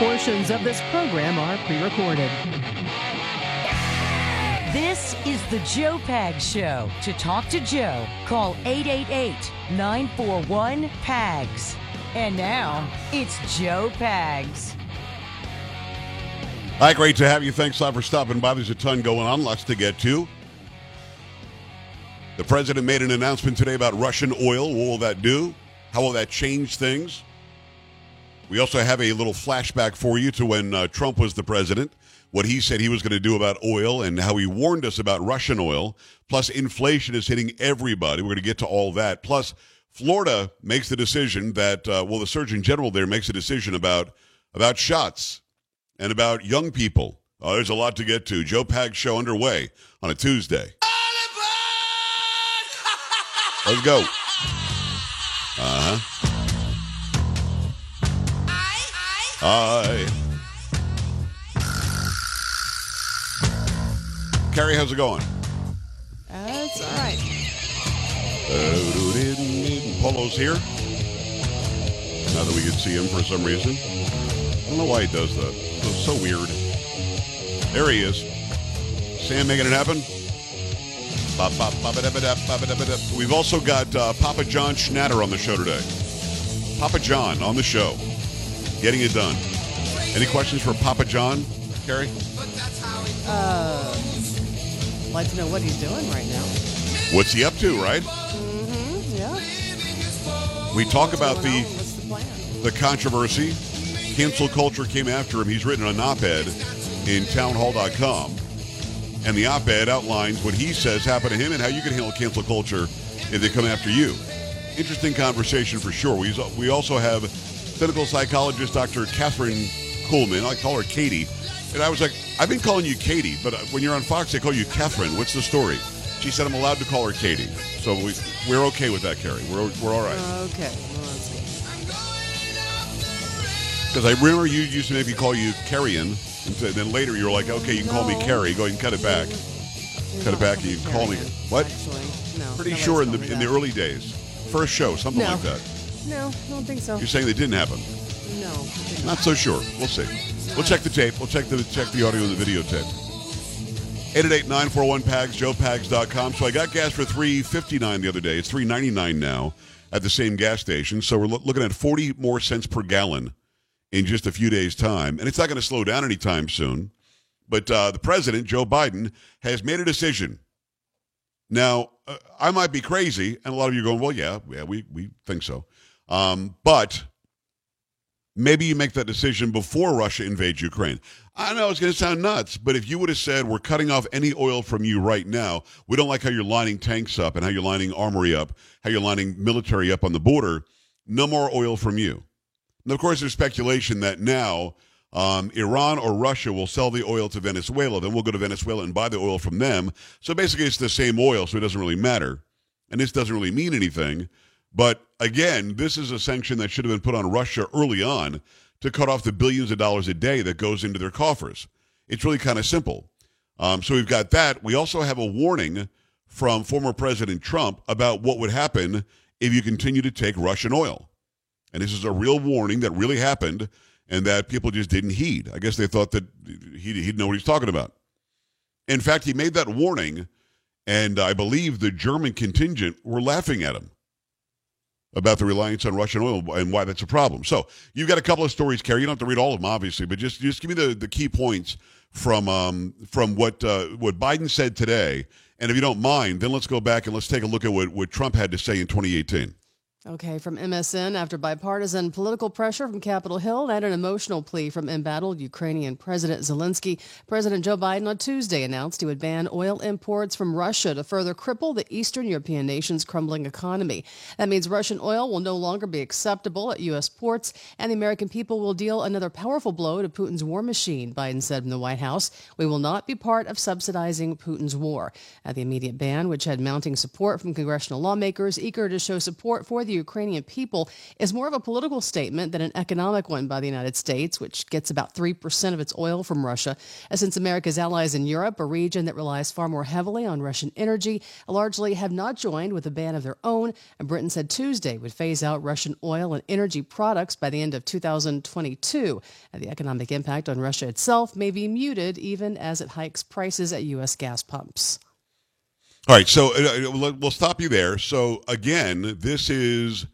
Portions of this program are pre recorded. This is the Joe Pags Show. To talk to Joe, call 888 941 PAGS. And now, it's Joe Pags. Hi, great to have you. Thanks a lot for stopping by. There's a ton going on, lots to get to. The president made an announcement today about Russian oil. What will that do? How will that change things? We also have a little flashback for you to when uh, Trump was the president, what he said he was going to do about oil, and how he warned us about Russian oil. Plus, inflation is hitting everybody. We're going to get to all that. Plus, Florida makes the decision that, uh, well, the Surgeon General there makes a decision about about shots and about young people. Oh, there's a lot to get to. Joe Pag show underway on a Tuesday. Let's go. Uh huh. Hi. Carrie, how's it going? That's all right. Polo's here. Now that we can see him for some reason. I don't know why he does that. It's so weird. There he is. Sam making it happen. We've also got uh, Papa John Schnatter on the show today. Papa John on the show, getting it done. Any questions for Papa John, Carrie? Uh, like to know what he's doing right now. What's he up to, right? Mm-hmm. Yeah. We talk about What's going the the the controversy. Cancel culture came after him. He's written an op-ed in townhall.com. And the op-ed outlines what he says happened to him and how you can handle cancel culture if they come after you. Interesting conversation for sure. We, we also have clinical psychologist Dr. Catherine Kuhlman. I call her Katie. And I was like, I've been calling you Katie, but uh, when you're on Fox, they call you Catherine. What's the story? She said I'm allowed to call her Katie. So we, we're okay with that, Carrie. We're, we're all right. Okay. Well. Because I remember you used to maybe call you Carrion, and then later you were like, okay, you can call me No. Carrie. Go ahead and cut it back. You're Cut it back and you can call me. What? Actually, no. Pretty sure in the in the early days, first show, something No. like that. No, I don't think so. You're saying they didn't happen. No. Not so sure. We'll see. We'll check the tape. We'll check the check the audio and the videotape. 888-941-PAGS, joepags.com. So I got gas for three fifty nine the other day. It's three ninety nine now at the same gas station. So we're loo- looking at 40 more cents per gallon in just a few days' time. And it's not going to slow down anytime soon. But uh, the president, Joe Biden, has made a decision. Now, uh, I might be crazy, and a lot of you are going, well, yeah, yeah, we, we think so. Um, but maybe you make that decision before Russia invades Ukraine. I know it's going to sound nuts, but if you would have said, we're cutting off any oil from you right now, we don't like how you're lining tanks up and how you're lining armory up, how you're lining military up on the border, no more oil from you. And of course, there's speculation that now um, Iran or Russia will sell the oil to Venezuela. Then we'll go to Venezuela and buy the oil from them. So basically, it's the same oil, so it doesn't really matter. And this doesn't really mean anything. But again, this is a sanction that should have been put on Russia early on to cut off the billions of dollars a day that goes into their coffers. It's really kind of simple. Um, so we've got that. We also have a warning from former President Trump about what would happen if you continue to take Russian oil. And this is a real warning that really happened and that people just didn't heed. I guess they thought that he'd, he'd know what he's talking about. In fact, he made that warning, and I believe the German contingent were laughing at him about the reliance on Russian oil and why that's a problem. So you've got a couple of stories, Carrie. You don't have to read all of them, obviously, but just just give me the, the key points from um, from what uh, what Biden said today. And if you don't mind, then let's go back and let's take a look at what, what Trump had to say in 2018. Okay, from MSN, after bipartisan political pressure from Capitol Hill and an emotional plea from embattled Ukrainian President Zelensky, President Joe Biden on Tuesday announced he would ban oil imports from Russia to further cripple the Eastern European nation's crumbling economy. That means Russian oil will no longer be acceptable at U.S. ports, and the American people will deal another powerful blow to Putin's war machine, Biden said from the White House. We will not be part of subsidizing Putin's war. At the immediate ban, which had mounting support from congressional lawmakers eager to show support for the the Ukrainian people is more of a political statement than an economic one by the United States, which gets about 3% of its oil from Russia. Since America's allies in Europe, a region that relies far more heavily on Russian energy, largely have not joined with a ban of their own, and Britain said Tuesday would phase out Russian oil and energy products by the end of 2022. And the economic impact on Russia itself may be muted even as it hikes prices at U.S. gas pumps. All right, so uh, uh we'll stop you there. So again, this is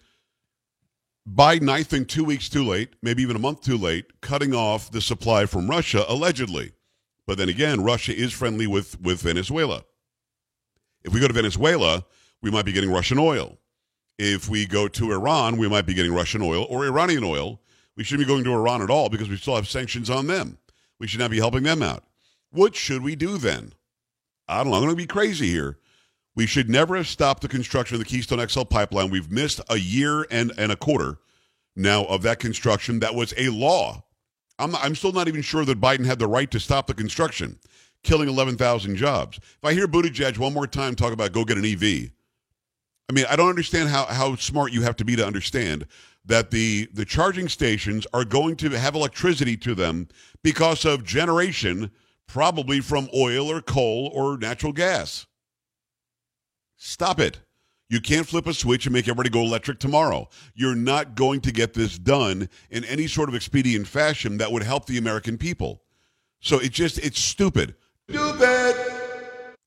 Biden, I think, two weeks too late, maybe even a month too late, cutting off the supply from Russia, allegedly. But then again, Russia is friendly with, with Venezuela. If we go to Venezuela, we might be getting Russian oil. If we go to Iran, we might be getting Russian oil or Iranian oil. We shouldn't be going to Iran at all because we still have sanctions on them. We should not be helping them out. What should we do then? I don't know. I'm going to be crazy here. We should never have stopped the construction of the Keystone XL pipeline. We've missed a year and, and a quarter now of that construction. That was a law. I'm, I'm still not even sure that Biden had the right to stop the construction, killing 11,000 jobs. If I hear Buttigieg one more time talk about go get an EV, I mean, I don't understand how, how smart you have to be to understand that the, the charging stations are going to have electricity to them because of generation, probably from oil or coal or natural gas. Stop it. You can't flip a switch and make everybody go electric tomorrow. You're not going to get this done in any sort of expedient fashion that would help the American people. So it just, it's stupid. Stupid!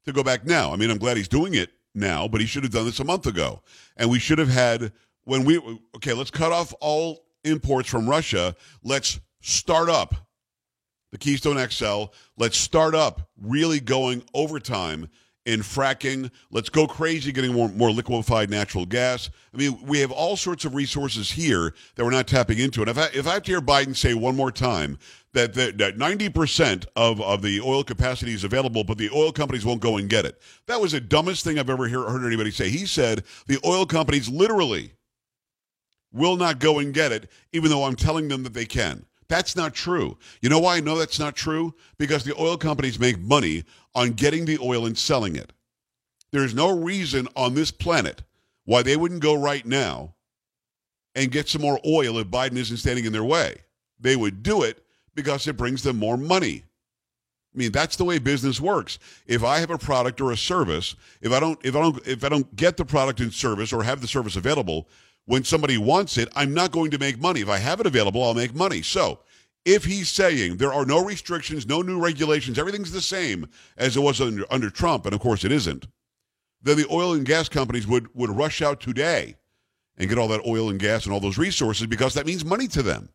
To go back now. I mean, I'm glad he's doing it now, but he should have done this a month ago. And we should have had, when we, okay, let's cut off all imports from Russia. Let's start up the Keystone XL. Let's start up really going overtime in fracking. Let's go crazy getting more, more liquefied natural gas. I mean, we have all sorts of resources here that we're not tapping into. And if I, if I have to hear Biden say one more time that, that, that 90% of, of the oil capacity is available, but the oil companies won't go and get it, that was the dumbest thing I've ever hear, heard anybody say. He said the oil companies literally will not go and get it, even though I'm telling them that they can. That's not true. You know why I know that's not true? Because the oil companies make money on getting the oil and selling it. There's no reason on this planet why they wouldn't go right now and get some more oil if Biden isn't standing in their way. They would do it because it brings them more money. I mean, that's the way business works. If I have a product or a service, if I don't if I don't if I don't get the product and service or have the service available, when somebody wants it, I'm not going to make money. If I have it available, I'll make money. So if he's saying there are no restrictions, no new regulations, everything's the same as it was under, under Trump, and of course it isn't, then the oil and gas companies would, would rush out today and get all that oil and gas and all those resources because that means money to them.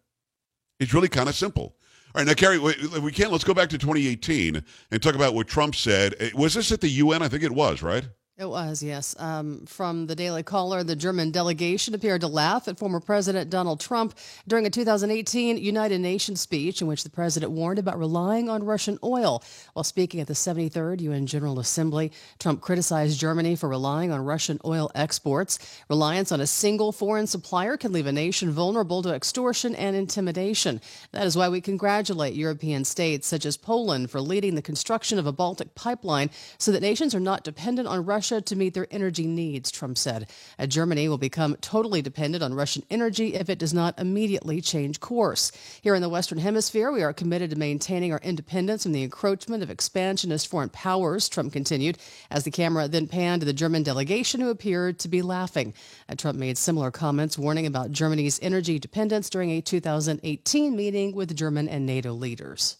It's really kind of simple. All right, now, Carrie, we can. Let's go back to 2018 and talk about what Trump said. Eh, was this at the UN? I think it was, right? It was, yes. Um, from the Daily Caller, the German delegation appeared to laugh at former President Donald Trump during a 2018 United Nations speech in which the president warned about relying on Russian oil. While speaking at the 73rd UN General Assembly, Trump criticized Germany for relying on Russian oil exports. Reliance on a single foreign supplier can leave a nation vulnerable to extortion and intimidation. That is why we congratulate European states such as Poland for leading the construction of a Baltic pipeline so that nations are not dependent on Russia Russia to meet their energy needs, Trump said. Uh, Germany will become totally dependent on Russian energy if it does not immediately change course. Here in the Western Hemisphere, we are committed to maintaining our independence from the encroachment of expansionist foreign powers, Trump continued, as the camera then panned to the German delegation who appeared to be laughing. Uh, Trump made similar comments warning about Germany's energy dependence during a 2018 meeting with German and NATO leaders.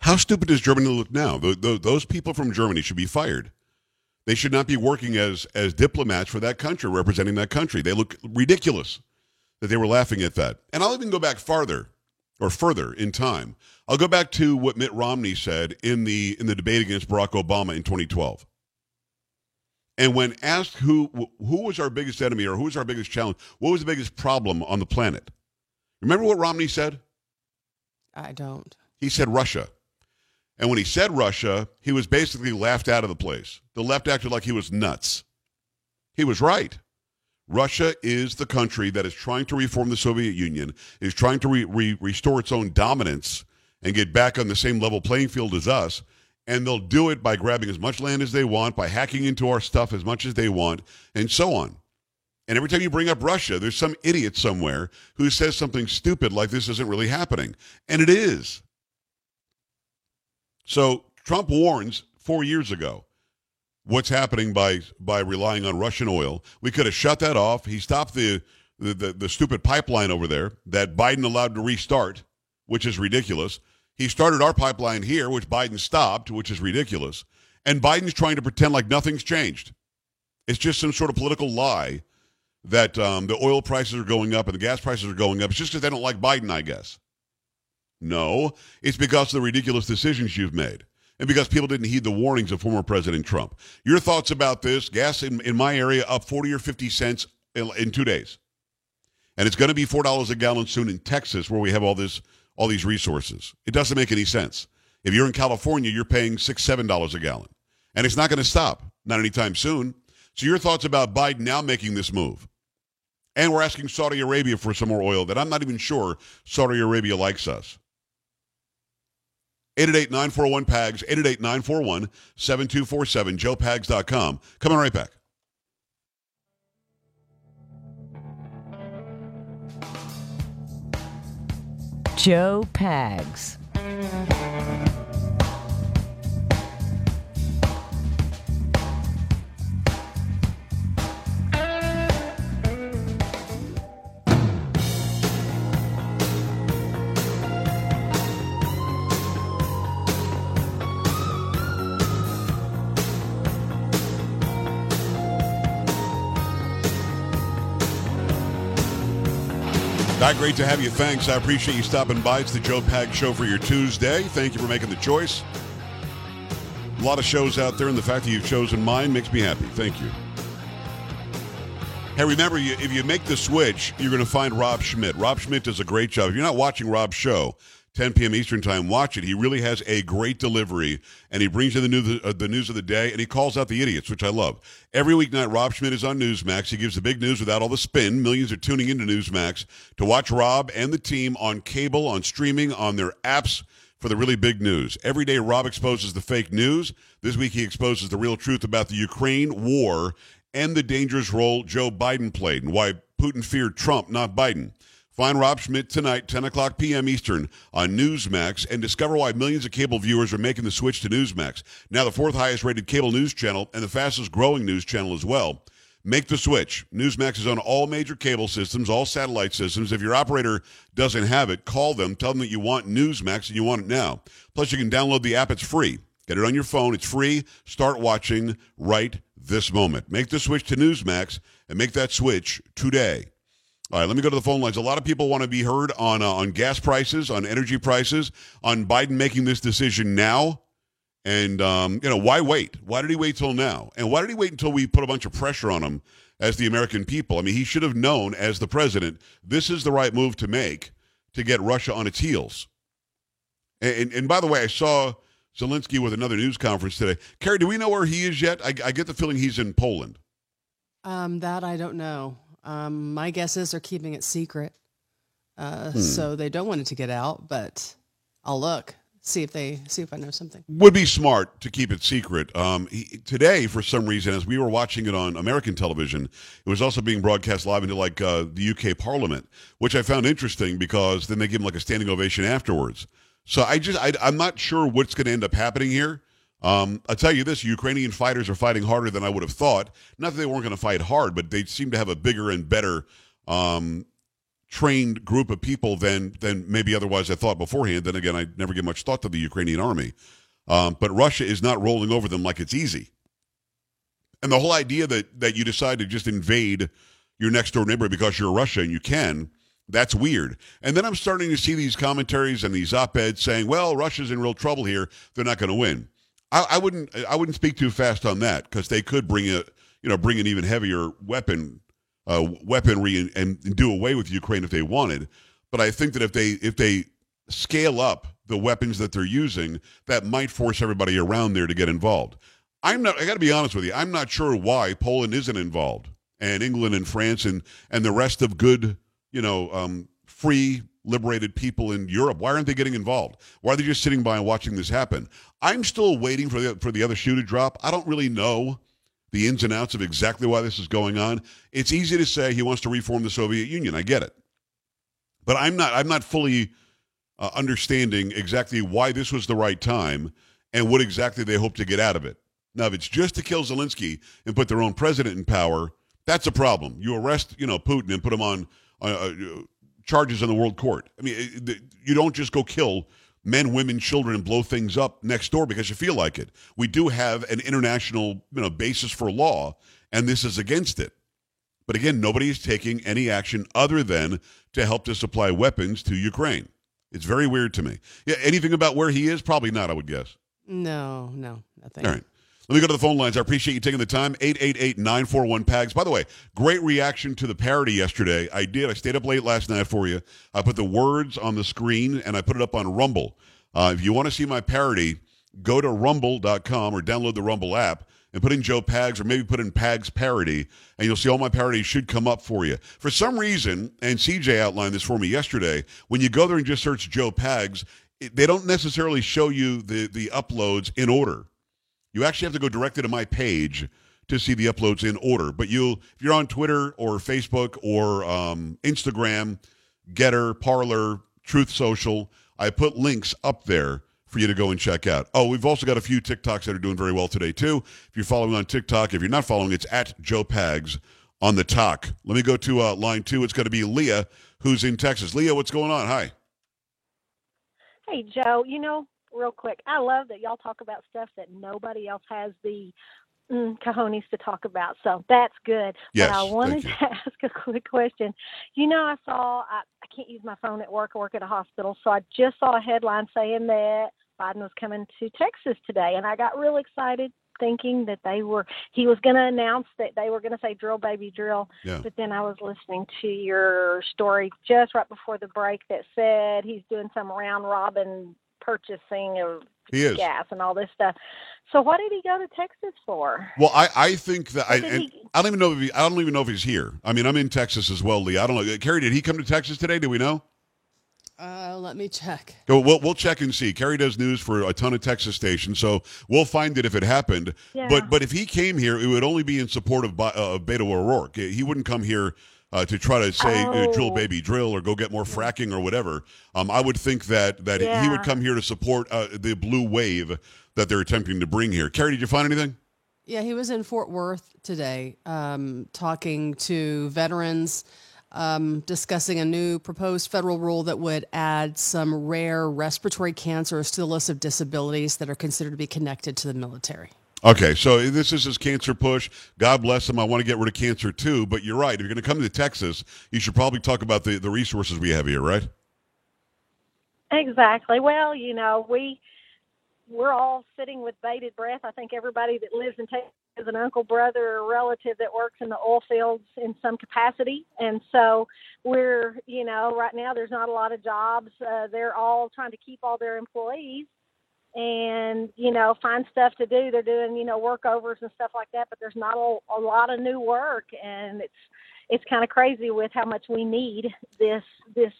How stupid does Germany look now? Those people from Germany should be fired. They should not be working as as diplomats for that country, representing that country. They look ridiculous that they were laughing at that. And I'll even go back farther or further in time. I'll go back to what Mitt Romney said in the in the debate against Barack Obama in 2012. And when asked who who was our biggest enemy or who was our biggest challenge, what was the biggest problem on the planet? Remember what Romney said? I don't. He said Russia. And when he said Russia, he was basically laughed out of the place. The left acted like he was nuts. He was right. Russia is the country that is trying to reform the Soviet Union, is trying to re- re- restore its own dominance and get back on the same level playing field as us. And they'll do it by grabbing as much land as they want, by hacking into our stuff as much as they want, and so on. And every time you bring up Russia, there's some idiot somewhere who says something stupid like this isn't really happening. And it is. So Trump warns four years ago what's happening by by relying on Russian oil. We could have shut that off. He stopped the the, the, the stupid pipeline over there that Biden allowed to restart, which is ridiculous. He started our pipeline here, which Biden stopped, which is ridiculous. And Biden's trying to pretend like nothing's changed. It's just some sort of political lie that um, the oil prices are going up and the gas prices are going up. It's just because they don't like Biden, I guess. No, it's because of the ridiculous decisions you've made and because people didn't heed the warnings of former President Trump. Your thoughts about this? Gas in, in my area up 40 or 50 cents in, in two days. And it's going to be $4 a gallon soon in Texas where we have all this all these resources. It doesn't make any sense. If you're in California, you're paying six, seven dollars a gallon. And it's not going to stop, not anytime soon. So your thoughts about Biden now making this move? And we're asking Saudi Arabia for some more oil that I'm not even sure Saudi Arabia likes us. 888-941-PAGS, 888-941-7247, joepags.com. Coming right back. Joe Pags. Back, great to have you. Thanks. I appreciate you stopping by. It's the Joe Pag Show for your Tuesday. Thank you for making the choice. A lot of shows out there, and the fact that you've chosen mine makes me happy. Thank you. Hey, remember, if you make the switch, you're going to find Rob Schmidt. Rob Schmidt does a great job. If you're not watching Rob's show, 10 p.m. Eastern Time. Watch it. He really has a great delivery, and he brings you the news, uh, the news of the day, and he calls out the idiots, which I love. Every weeknight, Rob Schmidt is on Newsmax. He gives the big news without all the spin. Millions are tuning into Newsmax to watch Rob and the team on cable, on streaming, on their apps for the really big news. Every day, Rob exposes the fake news. This week, he exposes the real truth about the Ukraine war and the dangerous role Joe Biden played and why Putin feared Trump, not Biden. Find Rob Schmidt tonight, 10 o'clock p.m. Eastern on Newsmax and discover why millions of cable viewers are making the switch to Newsmax. Now the fourth highest rated cable news channel and the fastest growing news channel as well. Make the switch. Newsmax is on all major cable systems, all satellite systems. If your operator doesn't have it, call them. Tell them that you want Newsmax and you want it now. Plus, you can download the app. It's free. Get it on your phone. It's free. Start watching right this moment. Make the switch to Newsmax and make that switch today. All right, let me go to the phone lines. A lot of people want to be heard on uh, on gas prices, on energy prices, on Biden making this decision now. And um, you know, why wait? Why did he wait till now? And why did he wait until we put a bunch of pressure on him as the American people? I mean, he should have known as the president this is the right move to make to get Russia on its heels. And, and, by the way, I saw Zelensky with another news conference today. Carrie, do we know where he is yet? I, I get the feeling he's in Poland. Um, that I don't know. Um, my guess is they're keeping it secret, uh, hmm. so they don't want it to get out. But I'll look, see if they see if I know something. Would be smart to keep it secret. Um, he, today, for some reason, as we were watching it on American television, it was also being broadcast live into like uh, the UK Parliament, which I found interesting because then they give him like a standing ovation afterwards. So I just I, I'm not sure what's going to end up happening here. Um, I'll tell you this Ukrainian fighters are fighting harder than I would have thought. Not that they weren't going to fight hard, but they seem to have a bigger and better um, trained group of people than, than maybe otherwise I thought beforehand. Then again, I never give much thought to the Ukrainian army. Um, but Russia is not rolling over them like it's easy. And the whole idea that, that you decide to just invade your next door neighbor because you're Russia and you can, that's weird. And then I'm starting to see these commentaries and these op eds saying, well, Russia's in real trouble here. They're not going to win. I, I wouldn't I wouldn't speak too fast on that because they could bring a you know bring an even heavier weapon uh, weaponry and, and do away with Ukraine if they wanted. But I think that if they if they scale up the weapons that they're using, that might force everybody around there to get involved. I'm not. I got to be honest with you. I'm not sure why Poland isn't involved, and England and France and and the rest of good, you know, um, free liberated people in Europe. Why aren't they getting involved? Why are they just sitting by and watching this happen? I'm still waiting for the for the other shoe to drop. I don't really know the ins and outs of exactly why this is going on, it's easy to say he wants to reform the Soviet Union. I get it, but I'm not. I'm not fully uh, understanding exactly why this was the right time and what exactly they hope to get out of it. Now, if it's just to kill Zelensky and put their own president in power, that's a problem. You arrest, you know, Putin and put him on uh, uh charges in the world court. I mean, eh, you don't just go kill men, women, children, and blow things up next door because you feel like it. We do have an international, you know, basis for law, and this is against it. But again, nobody is taking any action other than to help to supply weapons to Ukraine. It's very weird to me. Yeah, anything about where he is? Probably not, I would guess. No, no, nothing. All right. Let me go to the phone lines. I appreciate you taking the time. 888-941-PAGS. By the way, great reaction to the parody yesterday. I did. I stayed up late last night for you. I put the words on the screen, and I put it up on Rumble. Uh, if you want to see my parody, go to rumble.com or download the Rumble app and put in Joe Pags or maybe put in Pags parody, and you'll see all my parodies should come up for you. For some reason, and CJ outlined this for me yesterday, when you go there and just search Joe Pags, they don't necessarily show you the, the uploads in order. You actually have to go directly to my page to see the uploads in order. But you'll, if you're on Twitter or Facebook or um, Instagram, Gettr, Parler, Truth Social, I put links up there for you to go and check out. Oh, we've also got a few TikToks that are doing very well today too. If you're following on TikTok, if you're not following, it's at Joe Pags on the talk. Let me go to uh, line two. It's going to be Leah, who's in Texas. Leah, what's going on? Hi. Hey, Joe. You know, real quick. I love that y'all talk about stuff that nobody else has the mm, cojones to talk about. So that's good. Yes, but I wanted to ask a quick question. You know, I saw, I, I can't use my phone at work. I work at a hospital. So I just saw a headline saying that Biden was coming to Texas today. And I got real excited thinking that they were he was going to announce that they were going to say drill baby drill yeah. but then i was listening to your story just right before the break that said he's doing some round robin purchasing of gas and all this stuff. So what did he go to Texas for? Well, I, I think that I he, I don't even know if he, I don't even know if he's here. I mean, I'm in Texas as well, Lee. I don't know. Carrie, did he come to Texas today? Do we know? Uh, let me check. Go. We'll, we'll check and see. Carrie does news for a ton of Texas stations, so we'll find it if it happened. Yeah. But but if he came here, it would only be in support of uh, Beto O'Rourke. He wouldn't come here uh, to try to say oh. uh, drill baby drill or go get more fracking or whatever. Um, I would think that that yeah. he would come here to support uh, the blue wave that they're attempting to bring here. Carrie, did you find anything? Yeah, he was in Fort Worth today, um, talking to veterans. Um, discussing a new proposed federal rule that would add some rare respiratory cancers to the list of disabilities that are considered to be connected to the military. Okay, so this is his cancer push. God bless him. I want to get rid of cancer too. But you're right. If you're going to come to Texas, you should probably talk about the, the resources we have here, right? Exactly. Well, you know, we we're all sitting with bated breath. I think everybody that lives in Texas has an uncle, brother, or relative that works in the oil fields in some capacity, and so we're, you know, right now there's not a lot of jobs. Uh, they're all trying to keep all their employees and you know find stuff to do. They're doing you know workovers and stuff like that but there's not a, a lot of new work and it's it's kind of crazy with how much we need this this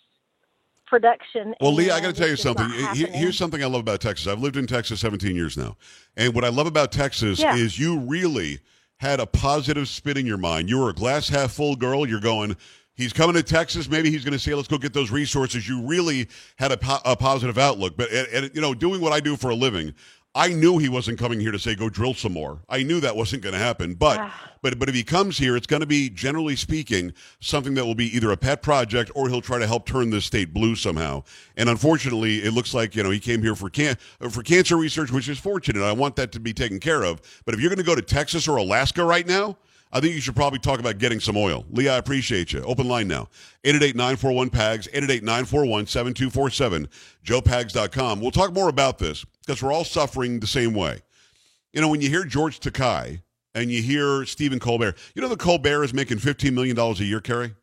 production. Well lee i got to tell you something. Here's something i love about texas. I've lived in texas 17 years now. And what i love about texas yeah. is you really had a positive spin in your mind. You were a glass half full girl. You're going He's coming to Texas. Maybe he's going to say, "Let's go get those resources." You really had a, po- a positive outlook, but and, and, you know, doing what I do for a living, I knew he wasn't coming here to say, "Go drill some more." I knew that wasn't going to happen. But Ah. but but if he comes here, it's going to be generally speaking something that will be either a pet project or he'll try to help turn this state blue somehow. And unfortunately, it looks like you know he came here for can for cancer research, which is fortunate. I want that to be taken care of. But if you're going to go to Texas or Alaska right now. I think you should probably talk about getting some oil. Lee, I appreciate you. Open line now. 888-941-PAGS, 888-941-7247, joepags.com. We'll talk more about this because we're all suffering the same way. You know, when you hear George Takei and you hear Stephen Colbert, you know the Colbert is making $15 million a year, Carrie?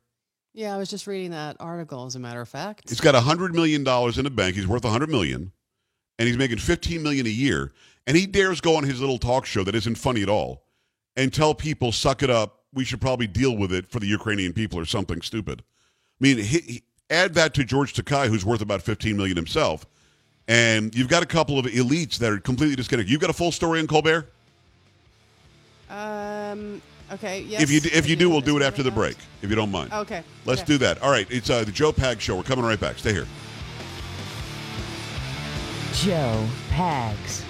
Yeah, I was just reading that article, as a matter of fact. He's got $100 million in the bank. He's worth 100 million, and he's making 15 million a year. And he dares go on his little talk show that isn't funny at all and tell people, suck it up. We should probably deal with it for the Ukrainian people or something stupid. I mean, he, he, add that to George Takei, who's worth about 15 million himself, and you've got a couple of elites that are completely disconnected. You've got a full story on Colbert. Um. Okay. Yes. if you if you do, we'll do it after the break, if you don't mind. Okay. Let's okay. do that. All right, it's uh, the Joe Pag Show. We're coming right back. Stay here. Joe Pags.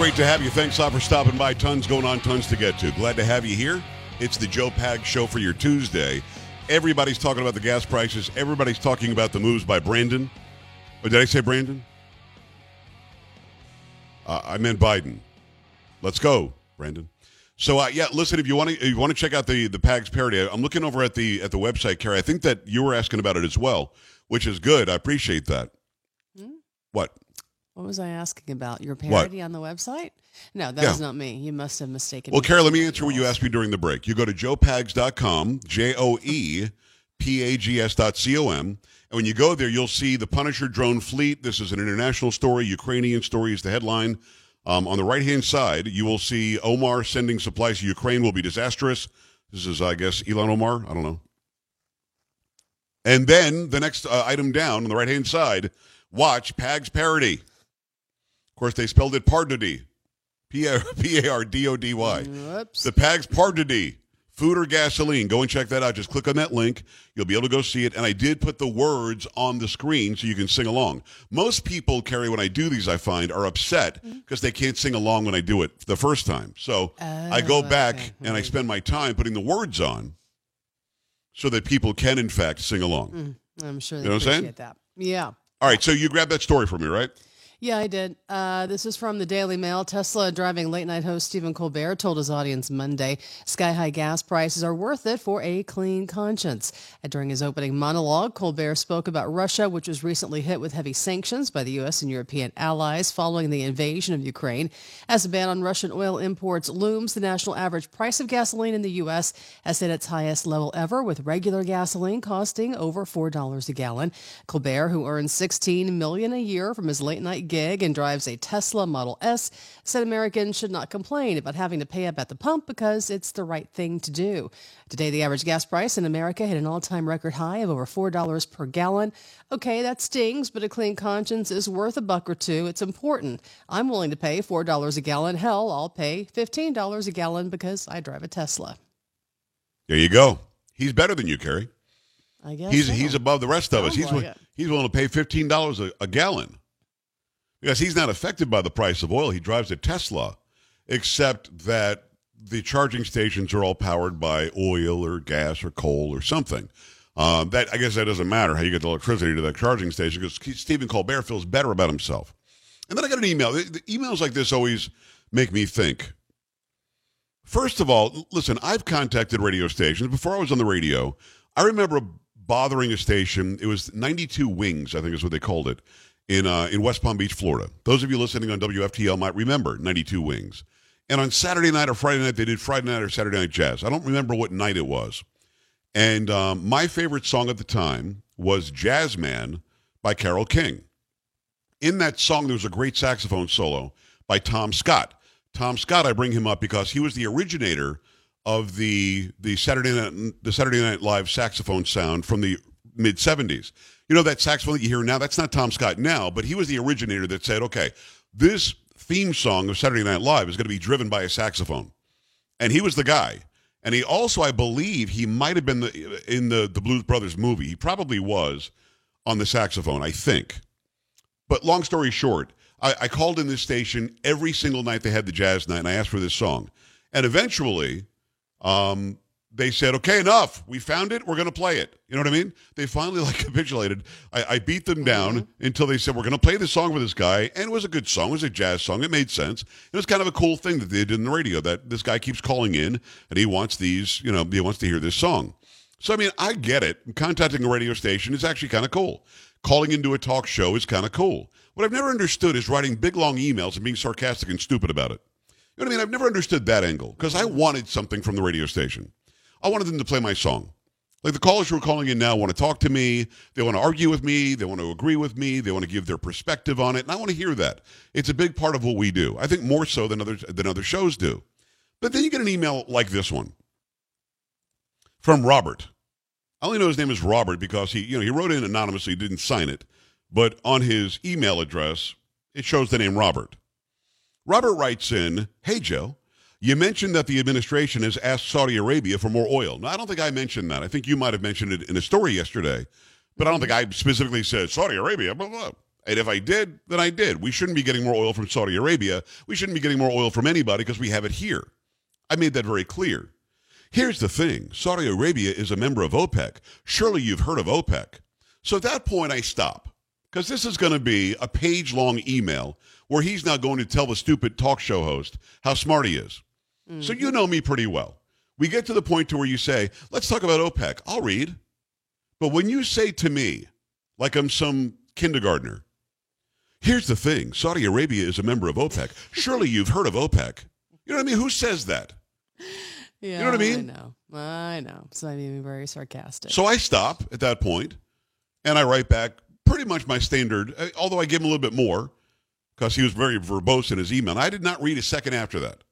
Great to have you. Thanks a lot for stopping by. Tons going on, tons to get to. Glad to have you here. It's the Joe Pag Show for your Tuesday. Everybody's talking about the gas prices. Everybody's talking about the moves by Brandon. Or did I say Brandon? Uh, I meant Biden. Let's go, Brandon. So uh, yeah, listen. If you want to, if you want to check out the the Pags parody, I'm looking over at the at the website, Carrie. I think that you were asking about it as well, which is good. I appreciate that. What? What was I asking about? Your parody on the website? No, that Yeah. was not me. You must have mistaken. Well, for let me answer what you asked me during the break. You go to joepags.com, J O E P A G S dot C O M. And when you go there, you'll see the Punisher drone fleet. This is an international story. Ukrainian story is the headline. Um, on the right hand side, you will see Omar sending supplies to Ukraine will be disastrous. This is, I guess, Ilhan Omar. I don't know. And then the next uh, item down on the right hand side, watch Pags parody. Of course, they spelled it Pardody. P A R D O D Y. Whoops. The Pags Pardody. Food or gasoline. Go and check that out. Just click on that link. You'll be able to go see it. And I did put the words on the screen so you can sing along. Most people, Carrie, when I do these, I find, are upset mm-hmm. because they can't sing along when I do it the first time. So I go Oh, back okay. and I mm-hmm. spend my time putting the words on so that people can, in fact, sing along. Mm, I'm sure they You know what I'm saying? appreciate that. Yeah. All right. So you grabbed that story for me, right? Yeah, I did. Uh, this is from the Daily Mail. Tesla driving late night host Stephen Colbert told his audience Monday sky high gas prices are worth it for a clean conscience. And during his opening monologue, Colbert spoke about Russia, which was recently hit with heavy sanctions by the U.S. and European allies following the invasion of Ukraine. As a ban on Russian oil imports looms, the national average price of gasoline in the U.S. has hit its highest level ever, with regular gasoline costing over $4 a gallon. Colbert, who earns 16 million a year from his late night gig and drives a Tesla Model S, said Americans should not complain about having to pay up at the pump because it's the right thing to do. Today, the average gas price in America hit an all time record high of over $4 per gallon. Okay, that stings, but a clean conscience is worth a buck or two. It's important. I'm willing to pay $4 a gallon. Hell, I'll pay $15 a gallon because I drive a Tesla. There you go. He's better than you, Carrie. I guess He's so. he's above the rest of us. He's like he's willing to pay fifteen dollars a gallon because he's not affected by the price of oil. He drives a Tesla, except that the charging stations are all powered by oil or gas or coal or something. Um, that I guess that doesn't matter how you get the electricity to that charging station because Stephen Colbert feels better about himself. And then I got an email. The, the emails like this always make me think. First of all, listen, I've contacted radio stations before I was on the radio. I remember bothering a station. It was 92 Wings, I think is what they called it, in uh, in West Palm Beach, Florida. Those of you listening on WFTL might remember 92 Wings. And on Saturday night or Friday night, they did Friday night or Saturday night jazz. I don't remember what night it was. And um, my favorite song at the time was Jazz Man by Carole King. In that song, there was a great saxophone solo by Tom Scott. Tom Scott, I bring him up because he was the originator of the the Saturday night the Saturday Night Live saxophone sound from the mid '70s. You know that saxophone that you hear now? That's not Tom Scott now, but he was the originator that said, "Okay, this theme song of Saturday Night Live is going to be driven by a saxophone," and he was the guy. And he also, I believe, he might have been the, in the the Blues Brothers movie. He probably was on the saxophone, I think. But long story short, I, I called in this station every single night they had the jazz night, and I asked for this song. And eventually, um, they said, "Okay, enough. We found it. We're going to play it." You know what I mean? They finally like capitulated. I, I beat them down mm-hmm. until they said, "We're going to play this song with this guy," and it was a good song. It was a jazz song. It made sense. It was kind of a cool thing that they did in the radio. That this guy keeps calling in and he wants these. You know, he wants to hear this song. So I mean, I get it. Contacting a radio station is actually kind of cool. Calling into a talk show is kind of cool. What I've never understood is writing big long emails and being sarcastic and stupid about it. You know what I mean? I've never understood that angle because I wanted something from the radio station. I wanted them to play my song. Like the callers who are calling in now want to talk to me. They want to argue with me. They want to agree with me. They want to give their perspective on it, and I want to hear that. It's a big part of what we do. I think more so than other than other shows do. But then you get an email like this one from Robert. I only know his name is Robert because he, you know, he wrote in anonymously, didn't sign it, but on his email address it shows the name Robert. Robert writes in, "Hey Joe, you mentioned that the administration has asked Saudi Arabia for more oil. Now, I don't think I mentioned that. I think you might have mentioned it in a story yesterday, but I don't think I specifically said Saudi Arabia, blah, blah. And if I did, then I did. We shouldn't be getting more oil from Saudi Arabia. We shouldn't be getting more oil from anybody because we have it here. I made that very clear. Here's the thing Saudi Arabia is a member of OPEC. Surely you've heard of OPEC. So at that point, I stop because this is going to be a page long email where he's now going to tell the stupid talk show host how smart he is. Mm-hmm. So you know me pretty well. We get to the point to where you say, let's talk about OPEC. I'll read. But when you say to me, like I'm some kindergartner, here's the thing Saudi Arabia is a member of OPEC. Surely you've heard of OPEC. You know what I mean? Who says that? Yeah, you know what I mean? I know. I know. So I'm being very sarcastic. So I stop at that point and I write back pretty much my standard, uh, although I give him a little bit more because he was very verbose in his email. I did not read a second after that.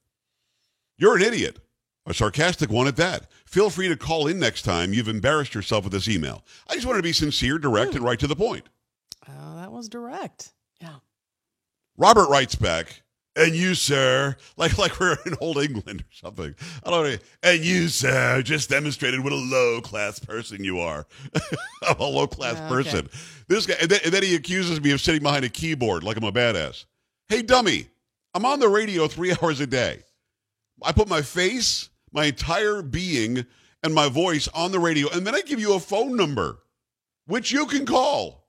You're an idiot. A sarcastic one at that. Feel free to call in next time you've embarrassed yourself with this email. I just wanted to be sincere, direct, and right to the point. Oh, that was direct. Yeah. Robert writes back, and you, sir, like like we're in old England or something. I don't know. And you, sir, just demonstrated what a low class person you are. I'm a low class okay. person. This guy, and then, and then he accuses me of sitting behind a keyboard like I'm a badass. Hey, dummy, I'm on the radio three hours a day. I put my face, my entire being, and my voice on the radio, and then I give you a phone number, which you can call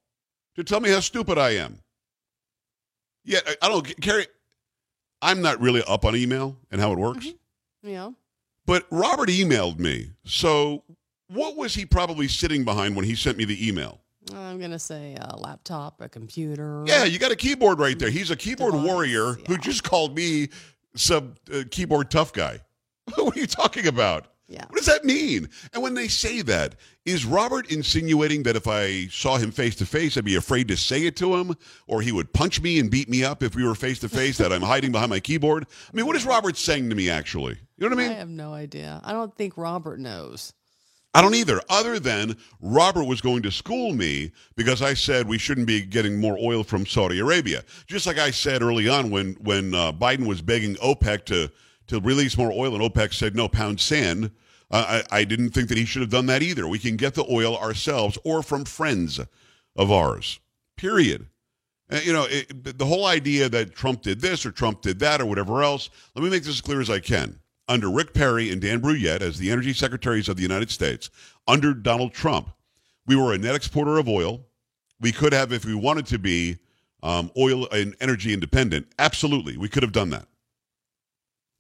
to tell me how stupid I am. Yeah, I, I don't carry. I'm not really up on email and how it works. Mm-hmm. Yeah. But Robert emailed me. So what was he probably sitting behind when he sent me the email? I'm going to say a laptop, a computer. Yeah, you got a keyboard right there. He's a keyboard device, warrior yeah. who just called me some uh, keyboard tough guy. what are you talking about? Yeah. What does that mean? And when they say that, is Robert insinuating that if I saw him face to face, I'd be afraid to say it to him, or he would punch me and beat me up if we were face to face, that I'm hiding behind my keyboard? I mean, what is Robert saying to me, actually? You know what I mean? I have no idea. I don't think Robert knows. I don't either, other than Robert was going to school me because I said we shouldn't be getting more oil from Saudi Arabia. Just like I said early on when, when uh, Biden was begging OPEC to, to release more oil and OPEC said no, pound sand. I, I didn't think that he should have done that either. We can get the oil ourselves or from friends of ours, period. Uh, you know, it, the whole idea that Trump did this or Trump did that or whatever else, let me make this as clear as I can under Rick Perry and Dan Brouillette as the energy secretaries of the United States, under Donald Trump, we were a net exporter of oil. We could have, if we wanted to be, um, oil and energy independent. Absolutely, we could have done that.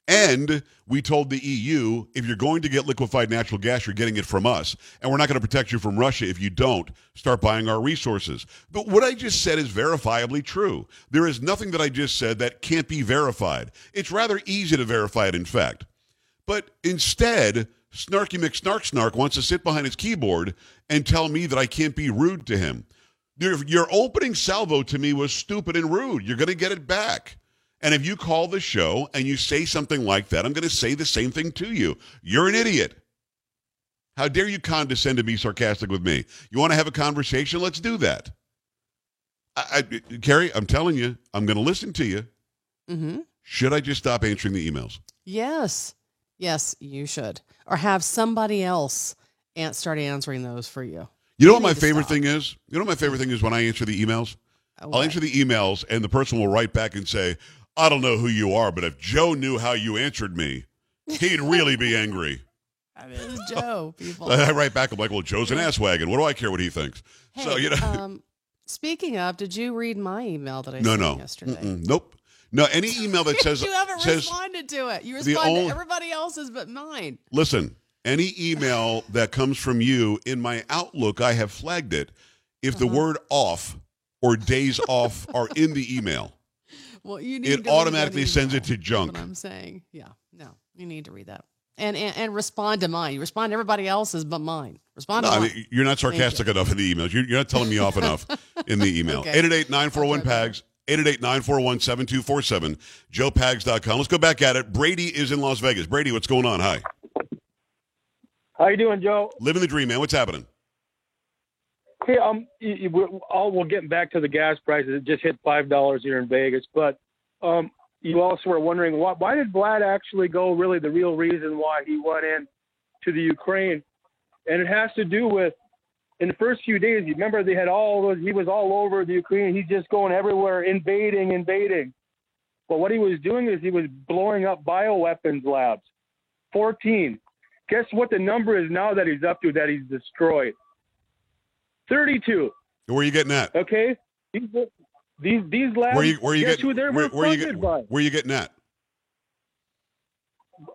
And we told the EU if you're going to get liquefied natural gas, you're getting it from us. And we're not going to protect you from Russia if you don't start buying our resources. But what I just said is verifiably true. There is nothing that I just said that can't be verified. It's rather easy to verify it, in fact. But instead, Snarky McSnark Snark wants to sit behind his keyboard and tell me that I can't be rude to him. Your, your opening salvo to me was stupid and rude. You're going to get it back. And if you call the show and you say something like that, I'm going to say the same thing to you. You're an idiot. How dare you condescend to be sarcastic with me? You want to have a conversation? Let's do that. I, I, Carrie, I'm telling you, I'm going to listen to you. Mm-hmm. Should I just stop answering the emails? Yes. Yes, you should. Or have somebody else start answering those for you. You know what my favorite stop. thing is? You know what my favorite thing is when I answer the emails? What? I'll answer the emails and the person will write back and say, I don't know who you are, but if Joe knew how you answered me, he'd really be angry. I mean, it's Joe, people. I write back, I'm like, well, Joe's an ass wagon. What do I care what he thinks? Hey, so, you know. Um, speaking of, did you read my email that I no, sent no. yesterday? Mm-mm. Nope. No, any email that says you haven't says, responded to it. You respond only, to everybody else's but mine. Listen, any email that comes from you in my Outlook, I have flagged it. If uh-huh. the word off or days off are in the email, well, you need it automatically sends it to junk. I'm saying, yeah, no, you need to read that. and, and and respond to mine. You respond to everybody else's but mine. Respond No, to I mine. mean, you're not sarcastic enough in the emails. You're, you're not telling me off enough in the email. Okay. 888 941 PAGS, 888 941 7247, joepags.com. Let's go back at it. Brady is in Las Vegas. Brady, what's going on? Hi. How you doing, Joe? Living the dream, man. What's happening? Hey, um, we're, all we're getting back to the gas prices. It just hit five dollars here in Vegas, but um, you also were wondering why, why did Vlad actually go? Really, the real reason why he went in to the Ukraine, and it has to do with in the first few days. You remember they had all those. He was all over the Ukraine. He's just going everywhere, invading, invading. But what he was doing is he was blowing up bioweapons labs. Fourteen. Guess what the number is now that he's up to that he's destroyed? 32. Where are you getting at? Okay? These these, these labs, Where you where you guess getting who they're where, where you get, by? where you getting at?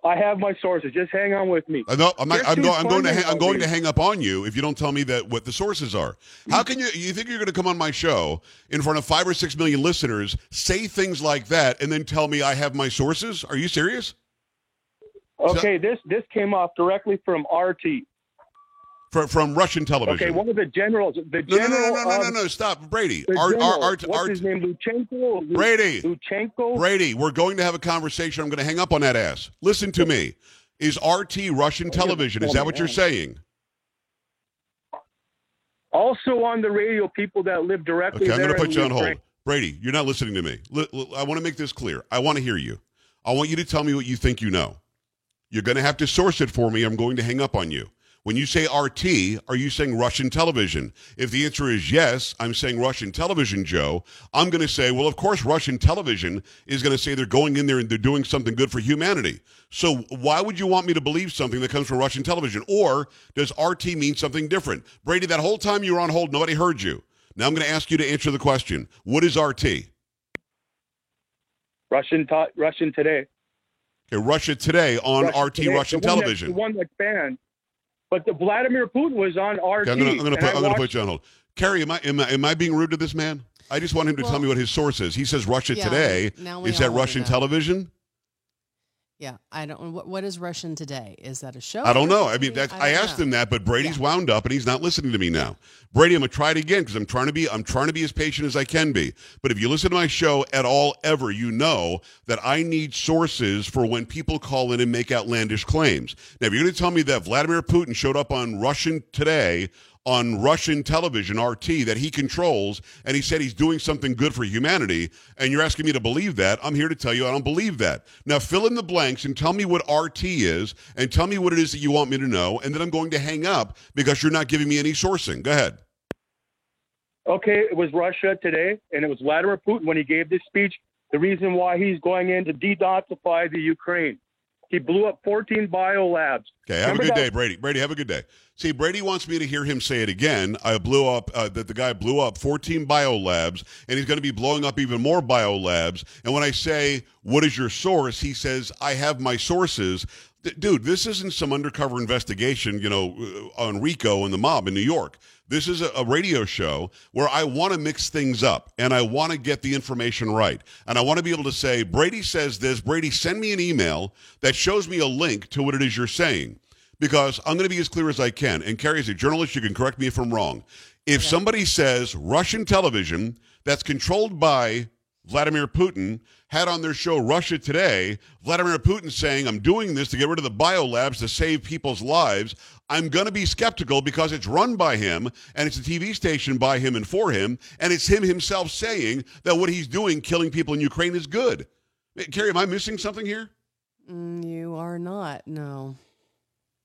I have my sources. Just hang on with me. Uh, no, I'm not. I'm, go, I'm going to. funding Ha- I'm going to hang up on you if you don't tell me that what the sources are. How can you? You think you're going to come on my show in front of five or six million listeners, say things like that, and then tell me I have my sources? Are you serious? Okay, this this came off directly from RT. From from Russian television? Okay, one of the generals, the no, no, general, no, no, no, no, um, no, Stop, Brady. Art, general, art, art, what's his name? Luchenko. Brady. Luchenko. Brady, we're going to have a conversation. I'm going to hang up on that ass. Listen to me. Is RT Russian television? Is that what you're saying? Also on the radio, people that live directly Okay, I'm going to put you on hold. Brady, you're not listening to me. Li- li- I want to make this clear. I want to hear you. I want you to tell me what you think you know. You're going to have to source it for me. I'm going to hang up on you. When you say RT, are you saying Russian television? If the answer is yes, I'm saying Russian television, Joe. I'm going to say, well, of course, Russian television is going to say they're going in there and they're doing something good for humanity. So why would you want me to believe something that comes from Russian television? Or does RT mean something different? Brady, that whole time you were on hold, nobody heard you. Now I'm going to ask you to answer the question. What is RT? Russian, to- Russian today. Okay, Russia Today on Russia RT Today, Russian the one that- television. the one that's banned. But the Vladimir Putin was on RT. Okay, I'm gonna, I'm gonna and put, I I'm gonna watched- put you on hold. Carrie, am I, am I am I being rude to this man? I just want him to tell me what his source is. He says Russia Yeah, Today. now we Is that Russian know. television? Yeah, I don't. What, what is Russian today? Is that a show? I don't know. I mean, I, don't asked know. him that, but Brady's Yeah. wound up and he's not listening to me now. Brady, I'm gonna try it again because I'm trying to be I'm trying to be as patient as I can be. But if you listen to my show at all ever, you know that I need sources for when people call in and make outlandish claims. Now, if you're going to tell me that Vladimir Putin showed up on Russian today on Russian television, RT, that he controls, and he said he's doing something good for humanity, and you're asking me to believe that, I'm here to tell you I don't believe that. Now, fill in the blanks and tell me what RT is, and tell me what it is that you want me to know, and then I'm going to hang up because you're not giving me any sourcing. Go ahead. Okay, it was Russia today, and it was Vladimir Putin when he gave this speech. The reason why he's going in to denazify the Ukraine. He blew up 14 bio labs. Okay, have Remember a good that- day, Brady. Brady, have a good day. See, Brady wants me to hear him say it again. I blew up uh, that the guy blew up 14 bio labs, and he's going to be blowing up even more bio labs. And when I say, "What is your source?" he says, "I have my sources." Dude, this isn't some undercover investigation, you know, uh, on RICO and the mob in New York. This is a, a radio show where I want to mix things up and I want to get the information right. And I want to be able to say, Brady says this. Brady, send me an email that shows me a link to what it is you're saying because I'm going to be as clear as I can. And Carrie, as a journalist, you can correct me if I'm wrong. If somebody says Russian television that's controlled by Vladimir Putin had on their show Russia Today, Vladimir Putin saying, I'm doing this to get rid of the biolabs to save people's lives, I'm going to be skeptical because it's run by him and it's a TV station by him and for him, and it's him himself saying that what he's doing, killing people in Ukraine, is good. Carrie, am I missing something here? Mm, you are not. No.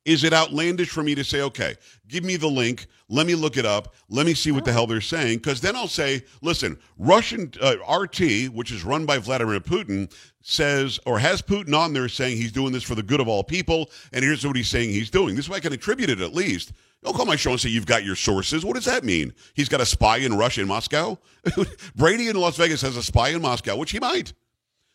Is it outlandish for me to say, okay, give me the link, let me look it up, let me see what the hell they're saying? Because then I'll say, listen, Russian uh, RT, which is run by Vladimir Putin, says or has Putin on there saying he's doing this for the good of all people, and here's what he's saying he's doing. This way I can attribute it at least. Don't call my show and say you've got your sources. What does that mean? He's got a spy in Russia in Moscow? Brady in Las Vegas has a spy in Moscow, which he might,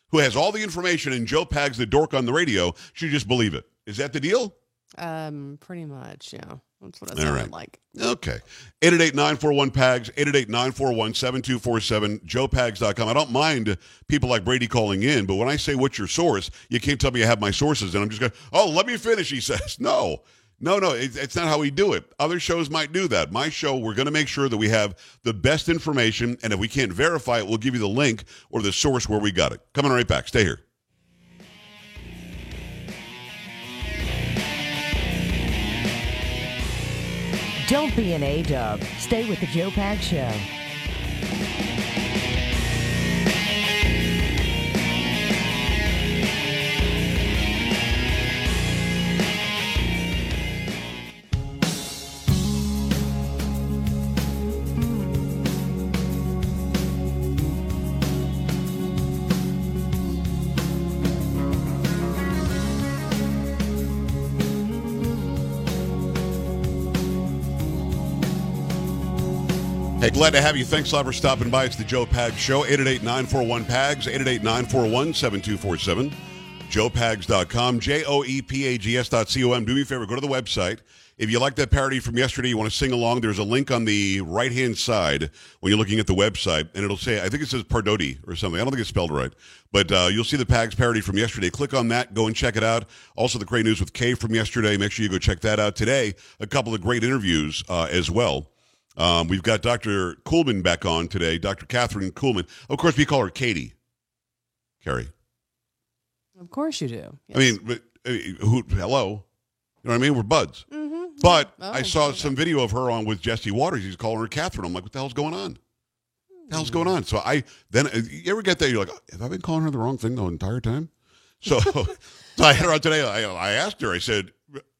who has all the information, and Joe Pags, the dork on the radio, should just believe it. Is that the deal? Um, pretty much, yeah. That's what it sounded right. like. Okay. 888-941-PAGS, 888-941-7247, joepags.com. I don't mind people like Brady calling in, but when I say what's your source, you can't tell me I have my sources, and I'm just going, oh, let me finish, he says. No. No, no, it's, it's not how we do it. Other shows might do that. My show, we're going to make sure that we have the best information, and if we can't verify it, we'll give you the link or the source where we got it. Coming right back. Stay here. Don't be an A-dub. Stay with the Joe Pag Show. Hey, glad to have you. Thanks a lot for stopping by. It's the Joe Pags Show, 888-941-PAGS, 888-941-7247, joepags.com, J-O-E-P-A-G-S dot C-O-M. Do me a favor, go to the website. If you like that parody from yesterday, you want to sing along, there's a link on the right-hand side when you're looking at the website, and it'll say, I think it says Pardotti or something. I don't think it's spelled right. But uh, you'll see the Pags parody from yesterday. Click on that. Go and check it out. Also, the great news with Kay from yesterday. Make sure you go check that out. Today, a couple of great interviews uh, as well. Um, we've got Dr. Kuhlman back on today, Dr. Catherine Kuhlman. Of course, we call her Katie. Carrie. Of course you do. I mean, but, uh, who, hello? You know what I mean? We're buds. mm-hmm. But Oh, I saw okay. some video of her on with Jesse Watters. He's calling her Catherine. I'm like, what the hell's going on? What the hell's going on? So I then uh, you ever get there? You're like, have I been calling her the wrong thing the entire time? So, so I had her on today. I, I asked her. I said,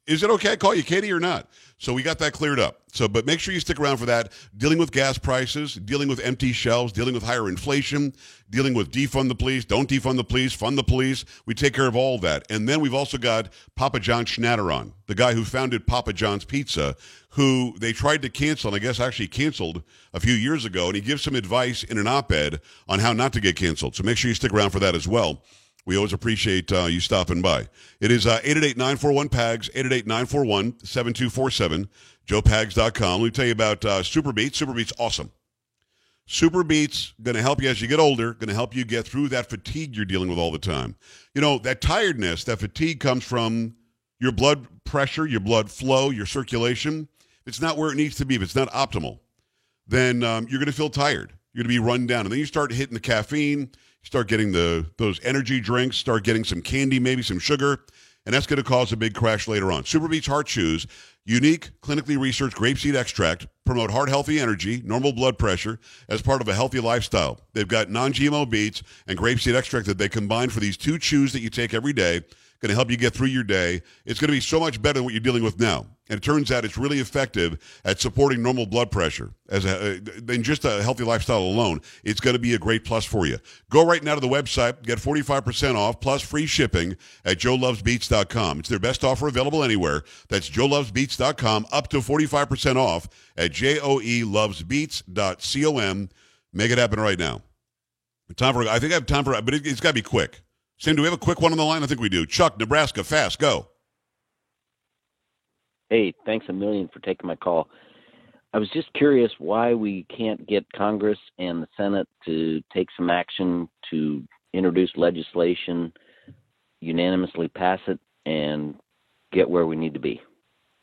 "Is it okay I call you Katie or not?" So we got that cleared up. So, but make sure you stick around for that. Dealing with gas prices, dealing with empty shelves, dealing with higher inflation, dealing with defund the police, don't defund the police, fund the police. We take care of all that. And then we've also got Papa John Schnatter on, the guy who founded Papa John's Pizza, who they tried to cancel, and I guess actually canceled a few years ago. And he gives some advice in an op-ed on how not to get canceled. So make sure you stick around for that as well. We always appreciate uh, you stopping by. It is uh, 888-941-PAGS, 888-941-7247, joepags.com. Let me tell you about uh, SuperBeets. Super Beats, awesome. SuperBeets going to help you as you get older, going to help you get through that fatigue you're dealing with all the time. You know, that tiredness, that fatigue comes from your blood pressure, your blood flow, your circulation. If it's not where it needs to be, if it's not optimal, then um, you're going to feel tired. You're going to be run down. And then you start hitting the caffeine, start getting the those energy drinks, start getting some candy, maybe some sugar, and that's going to cause a big crash later on. SuperBeets Heart Chews, unique, clinically researched grapeseed extract, promote heart healthy energy, normal blood pressure as part of a healthy lifestyle. They've got non-GMO beets and grapeseed extract that they combine for these two chews that you take every day. Going to help you get through your day. It's going to be so much better than what you're dealing with now. And it turns out it's really effective at supporting normal blood pressure as a, uh, than just a healthy lifestyle alone. It's going to be a great plus for you. Go right now to the website, get 45% off plus free shipping at joelovesbeets.com. It's their best offer available anywhere. That's joelovesbeets.com, up to 45% off at joelovesbeets.com. Make it happen right now. Time for, I think I have time for, but it, it's got to be quick. Sam, do we have a quick one on the line? I think we do. Chuck, Nebraska, fast, go. Hey, thanks a million for taking my call. I was just curious why we can't get Congress and the Senate to take some action to introduce legislation, unanimously pass it, and get where we need to be.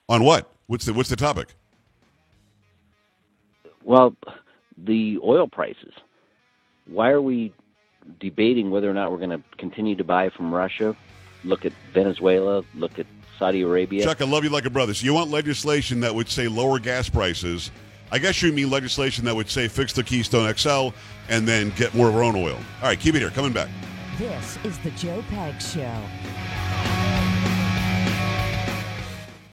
On what? What's the what's the topic? Well, the oil prices. Why are we debating whether or not we're going to continue to buy from Russia? Look at Venezuela, look at Saudi Arabia. Chuck, I love you like a brother. So you want legislation that would say lower gas prices. I guess you mean legislation that would say fix the Keystone XL and then get more of our own oil. All right, keep it here. Coming back. This is the Joe Pag Show.